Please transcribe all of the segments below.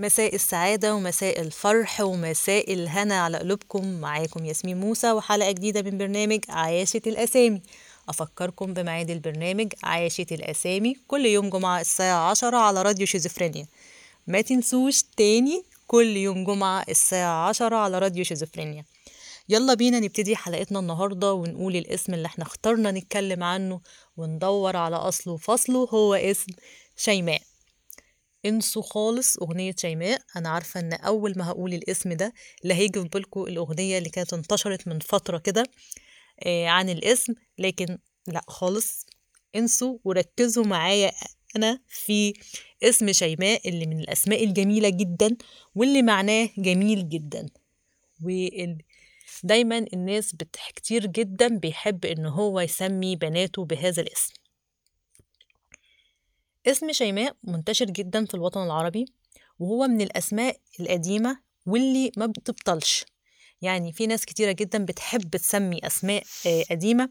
مساء السعادة ومساء الفرح ومساء الهنا على قلوبكم. معاكم ياسمين موسى وحلقة جديدة من برنامج عاشت الأسامي. أفكركم بميعاد البرنامج عاشت الأسامي كل يوم جمعة الساعة عشرة على راديو شيزوفرينيا. ما تنسوش تاني كل يوم جمعة الساعة عشرة على راديو شيزوفرينيا. يلا بينا نبتدي حلقتنا النهاردة ونقول الاسم اللي إحنا اخترنا نتكلم عنه وندور على أصله وفصله. هو اسم شيماء. انسوا خالص أغنية شيماء. أنا عارفة إن أول ما هقول الاسم ده اللي هيجي في بالكم الأغنية اللي كانت انتشرت من فترة كده آه عن الاسم. لكن لا خالص انسوا وركزوا معايا أنا في اسم شيماء اللي من الأسماء الجميلة جدا واللي معناه جميل جدا. وال دايما الناس بتح كتير جدا بيحب إن هو يسمي بناته بهذا الاسم. اسم شيماء منتشر جدا في الوطن العربي وهو من الأسماء القديمة واللي ما بتبطلش. يعني في ناس كتيرة جدا بتحب تسمي أسماء آه، قديمة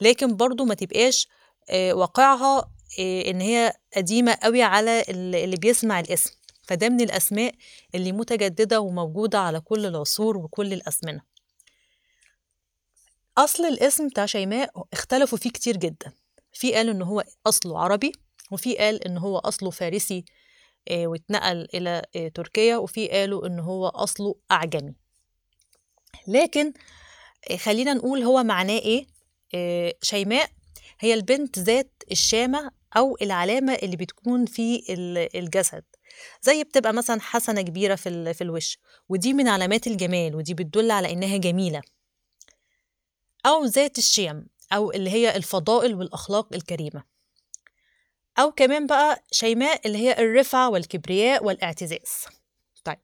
لكن برضو ما تبقاش آه، واقعها آه، إن هي قديمة قوي على اللي بيسمع الاسم. فده من الأسماء اللي متجددة وموجودة على كل العصور وكل الأزمنة أصل الاسم بتاع شيماء اختلفوا فيه كتير جدا. في قالوا إن هو أصله عربي وفي قال إن هو أصله فارسي آه، واتنقل إلى آه، تركيا وفي قالوا إن هو أصله أعجمي. لكن آه، خلينا نقول هو معناه إيه؟ شيماء هي البنت ذات الشامة أو العلامة اللي بتكون في ال- الجسد. زي بتبقى مثلا حسنة كبيرة في, في الوش ودي من علامات الجمال ودي بتدل على إنها جميلة. أو ذات الشيم أو اللي هي الفضائل والأخلاق الكريمة. أو كمان بقى شيماء اللي هي الرفعة والكبرياء والاعتزاز. طيب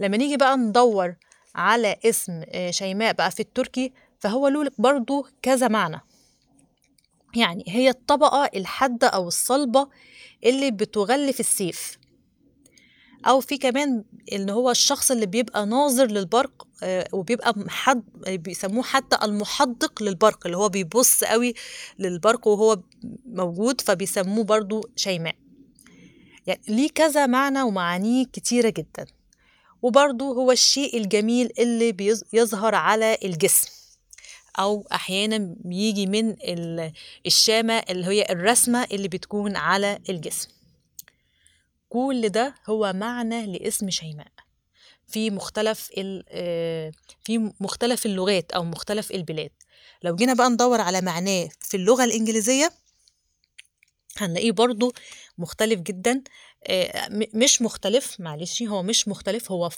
لما نيجي بقى ندور على اسم آه، شيماء بقى في التركي فهو له برضو كذا معنى. يعني هي الطبقة الحادة أو الصلبة اللي بتغلف السيف. أو في كمان إن هو الشخص اللي بيبقى ناظر للبرق آه، وبيبقى محد بيسموه حتى المحدق للبرق اللي هو بيبص قوي للبرق وهو موجود فبيسموه برضو شيماء. يعني ليه كذا معنى ومعانيه كتيرة جدا. وبرضو هو الشيء الجميل اللي بيظ- يظهر على الجسم. أو أحيانا بيجي من ال- الشامة اللي هي الرسمة اللي بتكون على الجسم. كل ده هو معنى لاسم شيماء. في مختلف آه، في مختلف اللغات أو مختلف البلاد. لو جينا بقى ندور على معناه في اللغة الإنجليزية هنلاقيه برضو مختلف جدا. آه، مش مختلف معلش هو مش مختلف هو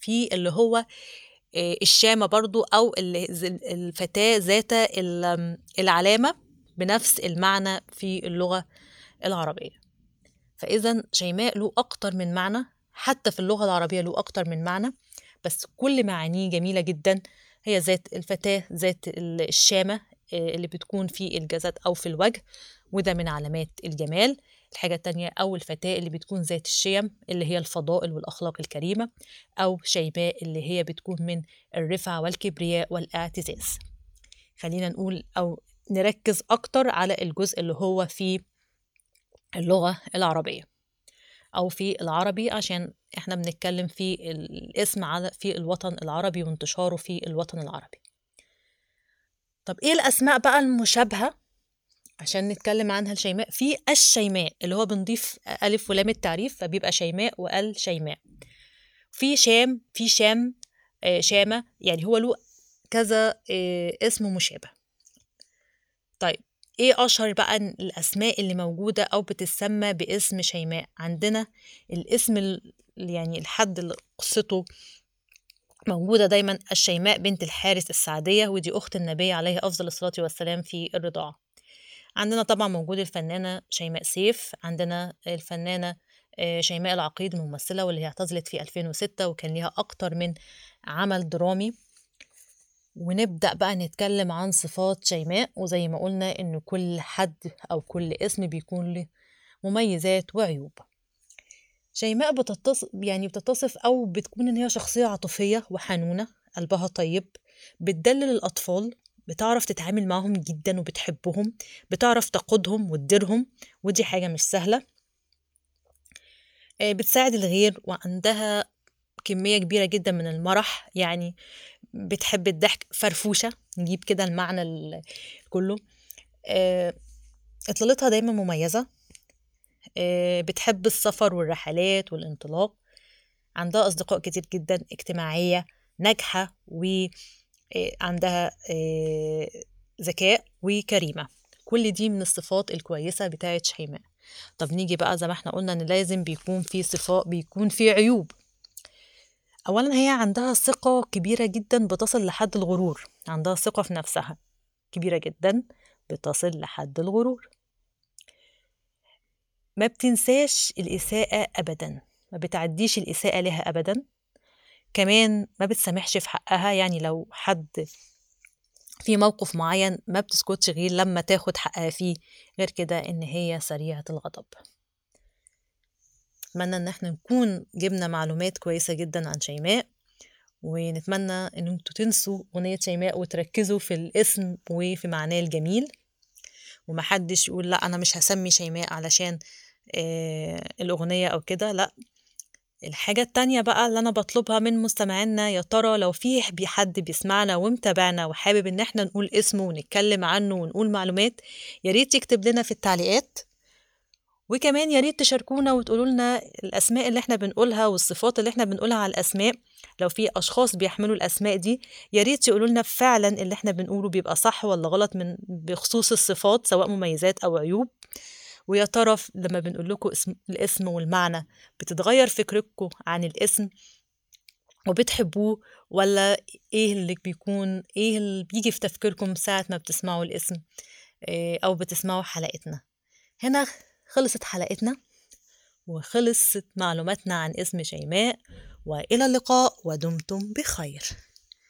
في اللي هو آه، الشامة برضو أو الفتاة ذات ال- العلامة بنفس المعنى في اللغة العربية. فإذا شيماء له أكتر من معنى حتى في اللغة العربية له أكتر من معنى بس كل معانيه جميلة جدا. هي ذات الفتاة ذات ال- الشامة آه، اللي بتكون في الجسد أو في الوجه وده من علامات الجمال. الحاجة التانية أو الفتاة اللي بتكون ذات الشيم اللي هي الفضائل والأخلاق الكريمة أو شيماء اللي هي بتكون من الرفعة والكبرياء والاعتزاز. خلينا نقول أو نركز أكتر على الجزء اللي هو في اللغة العربية أو في العربي عشان إحنا بنتكلم في الاسم على في الوطن العربي وانتشاره في الوطن العربي. طب إيه الأسماء بقى المشابهة؟ عشان نتكلم عنها لشيماء. في الشيماء اللي هو بنضيف ألف ولام التعريف فبيبقى شيماء وال شيماء. في شام في شام آه، شامة يعني هو له كذا آه، اسم مشابه. طيب إيه اشهر بقى الاسماء اللي موجودة أو بتسمى باسم شيماء؟ عندنا الاسم ال- يعني الحد اللي قصته موجودة دايما الشيماء بنت الحارث السعدية ودي اخت النبي عليه افضل الصلاة والسلام في الرضاعة. عندنا طبعا موجود الفنانة شيماء سيف عندنا الفنانة آه، شيماء العقيد الممثله واللي اعتزلت في 2006 وكان ليها أكتر من عمل درامي. ونبدأ بقى نتكلم عن صفات شيماء وزي ما قلنا إن كل حد أو كل اسم بيكون له مميزات وعيوب. شيماء بتتصف يعني بتتصف أو بتكون إن هي شخصية عاطفية وحنونة قلبها طيب بتدلل الأطفال بتعرف تتعامل معهم جدا وبتحبهم بتعرف تقودهم وتديرهم ودي حاجة مش سهلة. آه، بتساعد الغير وعندها كمية كبيرة جدا من المرح يعني بتحب الضحك فرفوشة نجيب كده المعنى ال- كله. آه، إطلالتها دايما مميزة. آه، بتحب السفر والرحلات والانطلاق. عندها أصدقاء كتير جدا اجتماعية ناجحة وعندها ذكاء وكريمة. كل دي من الصفات الكويسة بتاعت شيماء. طب نيجي بقى زي ما إحنا قلنا إن لازم بيكون في صفات بيكون في عيوب. اولا هي عندها ثقة كبيرة جدا بتصل لحد الغرور عندها ثقة في نفسها كبيرة جدا بتصل لحد الغرور. ما بتنساش الإساءة أبدا ما بتعديش الإساءة لها أبدا. كمان ما بتسامحش في حقها يعني لو حد في موقف معين ما بتسكتش غير لما تاخد حقها فيه غير كده إن هي سريعة الغضب. أتمنى إن إحنا نكون جبنا معلومات كويسة جدا عن شيماء ونتمنى إن إنتوا تنسوا أغنية شيماء وتركزوا في الاسم وفي معناه الجميل. ومحدش يقول لأ أنا مش هسمي شيماء علشان آه الأغنية أو كده لأ. الحاجة التانية بقى اللي أنا بطلبها من مستمعينا يا ترى لو في حد بيسمعنا ومتابعنا وحابب إن إحنا نقول اسمه ونتكلم عنه ونقول معلومات يا ريت يكتب لنا في التعليقات. وكمان يا ريت تشاركونا وتقولوا لنا الأسماء اللي إحنا بنقولها والصفات اللي إحنا بنقولها على الأسماء. لو في أشخاص بيحملوا الأسماء دي يا ريت يقولوا لنا فعلا اللي إحنا بنقوله بيبقى صح ولا غلط من بخصوص الصفات سواء مميزات أو عيوب. ويا ترى لما بنقول لكم اسم الاسم والمعنى بتتغير فكرتكم عن الاسم وبتحبوه ولا إيه اللي بيكون إيه اللي بيجي في تفكيركم ساعة ما بتسمعوا الاسم إيه أو بتسمعوا حلقتنا؟ هنا خلصت حلقتنا وخلصت معلوماتنا عن اسم شيماء وإلى اللقاء ودمتم بخير.